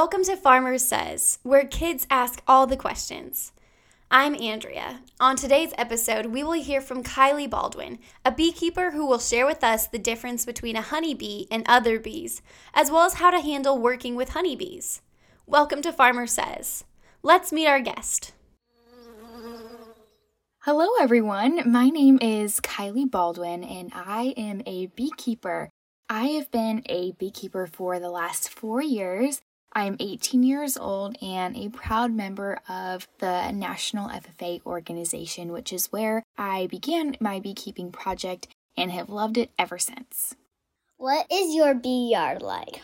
Welcome to Farmer Says, where kids ask all the questions. I'm Andrea. On today's episode, we will hear from Kylie Baldwin, a beekeeper who will share with us the difference between a honeybee and other bees, as well as how to handle working with honeybees. Welcome to Farmer Says. Let's meet our guest. Hello, everyone. My name is Kylie Baldwin, and I am a beekeeper. I have been a beekeeper for the last four years. I'm 18 years old and a proud member of the National FFA organization, which is where I began my beekeeping project and have loved it ever since. What is your bee yard like?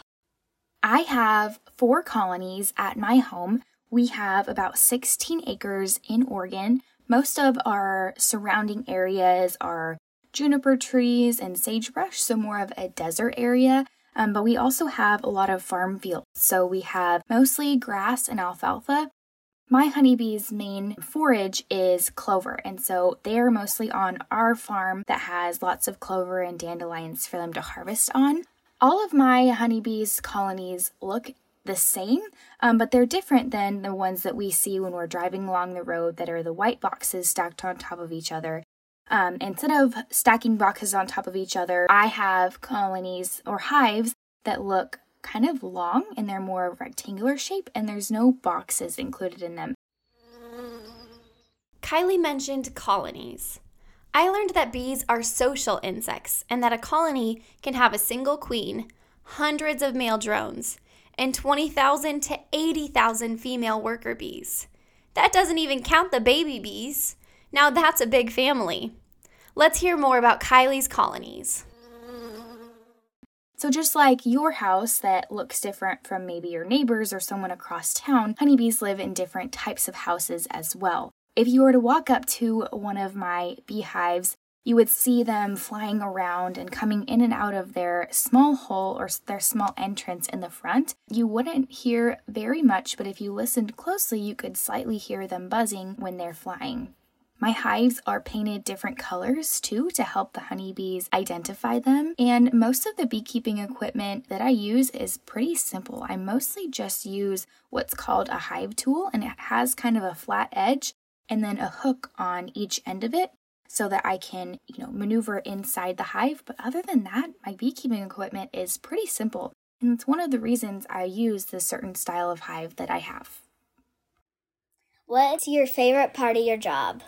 I have four colonies at my home. We have about 16 acres in Oregon. Most of our surrounding areas are juniper trees and sagebrush, so more of a desert area. Um, but we also have a lot of farm fields. So we have mostly grass and alfalfa. My honeybees' main forage is clover, and so they're mostly on our farm that has lots of clover and dandelions for them to harvest on. All of my honeybees' colonies look the same, um, but they're different than the ones that we see when we're driving along the road that are the white boxes stacked on top of each other. Um, instead of stacking boxes on top of each other, I have colonies or hives that look kind of long and they're more rectangular shape and there's no boxes included in them. Kylie mentioned colonies. I learned that bees are social insects and that a colony can have a single queen, hundreds of male drones, and 20,000 to 80,000 female worker bees. That doesn't even count the baby bees. Now that's a big family. Let's hear more about Kylie's colonies. So, just like your house that looks different from maybe your neighbors or someone across town, honeybees live in different types of houses as well. If you were to walk up to one of my beehives, you would see them flying around and coming in and out of their small hole or their small entrance in the front. You wouldn't hear very much, but if you listened closely, you could slightly hear them buzzing when they're flying. My hives are painted different colors too to help the honeybees identify them. And most of the beekeeping equipment that I use is pretty simple. I mostly just use what's called a hive tool, and it has kind of a flat edge and then a hook on each end of it so that I can, you know, maneuver inside the hive. But other than that, my beekeeping equipment is pretty simple. And it's one of the reasons I use the certain style of hive that I have. What's your favorite part of your job?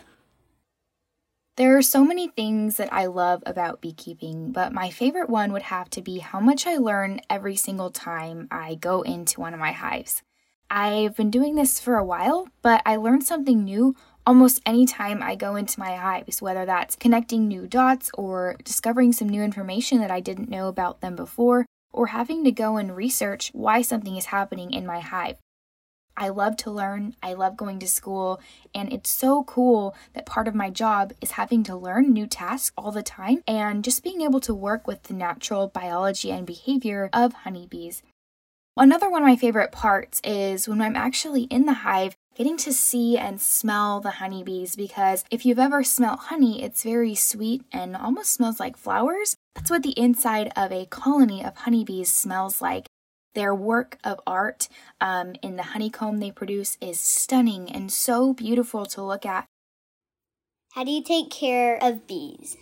There are so many things that I love about beekeeping, but my favorite one would have to be how much I learn every single time I go into one of my hives. I've been doing this for a while, but I learn something new almost any time I go into my hives, whether that's connecting new dots or discovering some new information that I didn't know about them before, or having to go and research why something is happening in my hive. I love to learn. I love going to school. And it's so cool that part of my job is having to learn new tasks all the time and just being able to work with the natural biology and behavior of honeybees. Another one of my favorite parts is when I'm actually in the hive getting to see and smell the honeybees because if you've ever smelled honey, it's very sweet and almost smells like flowers. That's what the inside of a colony of honeybees smells like. Their work of art um, in the honeycomb they produce is stunning and so beautiful to look at. How do you take care of bees?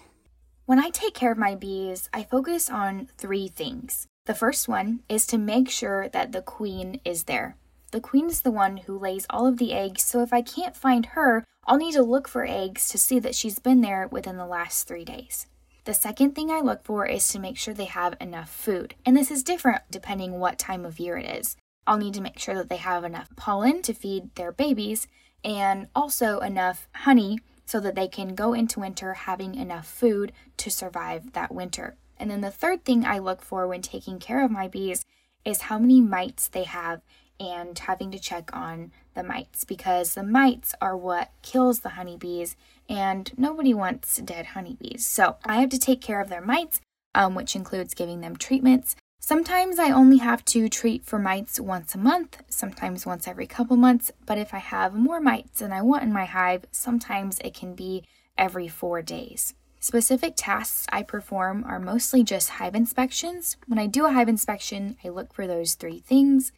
When I take care of my bees, I focus on three things. The first one is to make sure that the queen is there. The queen is the one who lays all of the eggs, so if I can't find her, I'll need to look for eggs to see that she's been there within the last three days. The second thing I look for is to make sure they have enough food. And this is different depending what time of year it is. I'll need to make sure that they have enough pollen to feed their babies and also enough honey so that they can go into winter having enough food to survive that winter. And then the third thing I look for when taking care of my bees is how many mites they have and having to check on the mites because the mites are what kills the honeybees and nobody wants dead honeybees. So I have to take care of their mites, um, which includes giving them treatments. Sometimes I only have to treat for mites once a month, sometimes once every couple months, but if I have more mites than I want in my hive, sometimes it can be every four days. Specific tasks I perform are mostly just hive inspections. When I do a hive inspection, I look for those three things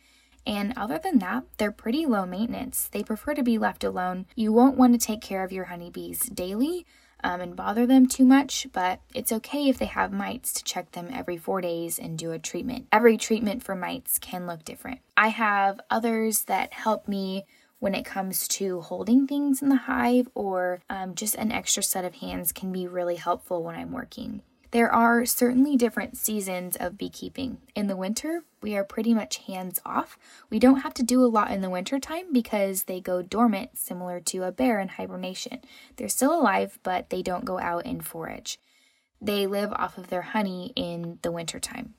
And other than that, they're pretty low maintenance. They prefer to be left alone. You won't want to take care of your honeybees daily um, and bother them too much, but it's okay if they have mites to check them every four days and do a treatment. Every treatment for mites can look different. I have others that help me when it comes to holding things in the hive, or um, just an extra set of hands can be really helpful when I'm working. There are certainly different seasons of beekeeping. In the winter, we are pretty much hands off. We don't have to do a lot in the winter time because they go dormant, similar to a bear in hibernation. They're still alive, but they don't go out and forage. They live off of their honey in the wintertime.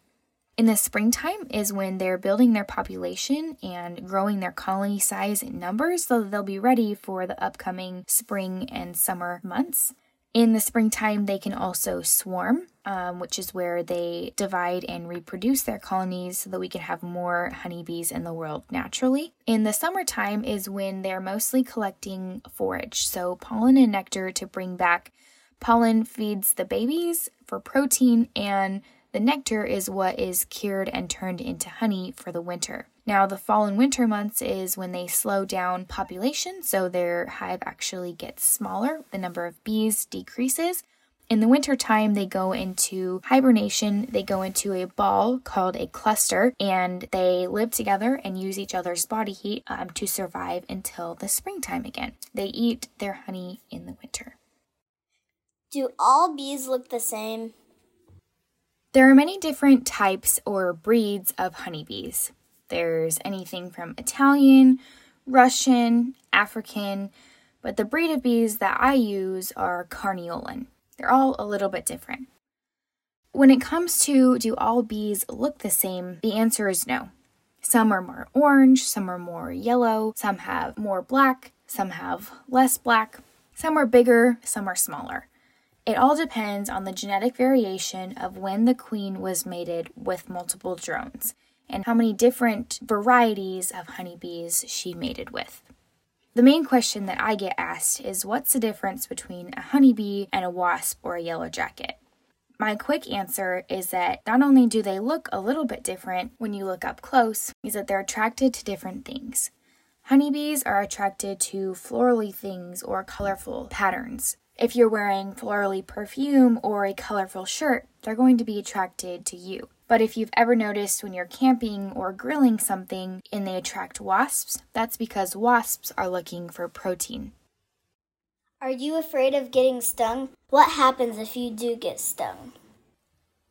In the springtime is when they're building their population and growing their colony size and numbers so they'll be ready for the upcoming spring and summer months. In the springtime, they can also swarm, um, which is where they divide and reproduce their colonies so that we can have more honeybees in the world naturally. In the summertime is when they're mostly collecting forage, so pollen and nectar to bring back. Pollen feeds the babies for protein, and the nectar is what is cured and turned into honey for the winter. Now, the fall and winter months is when they slow down population, so their hive actually gets smaller, the number of bees decreases. In the winter time, they go into hibernation. They go into a ball called a cluster, and they live together and use each other's body heat um, to survive until the springtime again. They eat their honey in the winter. Do all bees look the same? There are many different types or breeds of honeybees. There's anything from Italian, Russian, African, but the breed of bees that I use are Carniolan. They're all a little bit different. When it comes to do all bees look the same, the answer is no. Some are more orange, some are more yellow, some have more black, some have less black, some are bigger, some are smaller. It all depends on the genetic variation of when the queen was mated with multiple drones and how many different varieties of honeybees she mated with. The main question that I get asked is what's the difference between a honeybee and a wasp or a yellow jacket? My quick answer is that not only do they look a little bit different when you look up close, is that they're attracted to different things. Honeybees are attracted to florally things or colorful patterns. If you're wearing florally perfume or a colorful shirt, they're going to be attracted to you. But if you've ever noticed when you're camping or grilling something and they attract wasps, that's because wasps are looking for protein. Are you afraid of getting stung? What happens if you do get stung?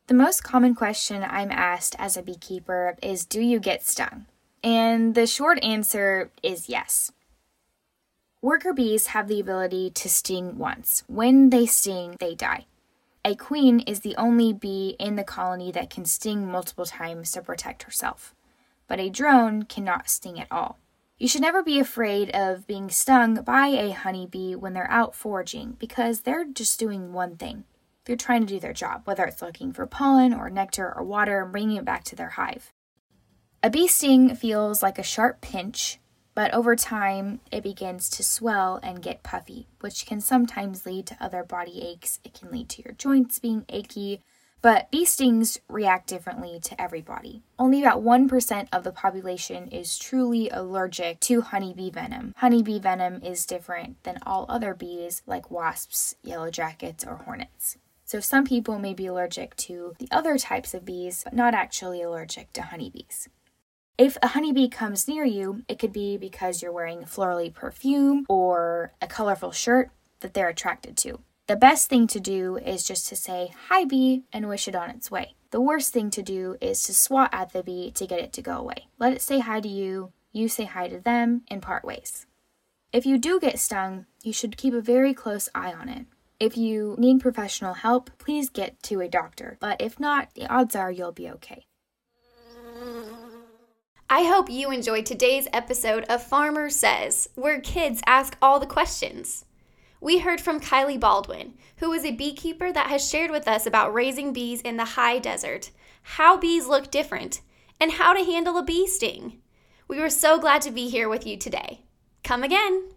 The most common question I'm asked as a beekeeper is Do you get stung? And the short answer is yes. Worker bees have the ability to sting once. When they sting, they die. A queen is the only bee in the colony that can sting multiple times to protect herself, but a drone cannot sting at all. You should never be afraid of being stung by a honeybee when they're out foraging because they're just doing one thing. They're trying to do their job, whether it's looking for pollen or nectar or water and bringing it back to their hive. A bee sting feels like a sharp pinch but over time it begins to swell and get puffy, which can sometimes lead to other body aches. It can lead to your joints being achy, but bee stings react differently to everybody. Only about 1% of the population is truly allergic to honeybee venom. Honeybee venom is different than all other bees, like wasps, yellow jackets, or hornets. So, some people may be allergic to the other types of bees, but not actually allergic to honeybees. If a honeybee comes near you, it could be because you're wearing florally perfume or a colorful shirt that they're attracted to. The best thing to do is just to say hi bee and wish it on its way. The worst thing to do is to swat at the bee to get it to go away. Let it say hi to you, you say hi to them, and part ways. If you do get stung, you should keep a very close eye on it. If you need professional help, please get to a doctor, but if not, the odds are you'll be okay. I hope you enjoyed today's episode of Farmer Says, where kids ask all the questions. We heard from Kylie Baldwin, who is a beekeeper that has shared with us about raising bees in the high desert, how bees look different, and how to handle a bee sting. We were so glad to be here with you today. Come again.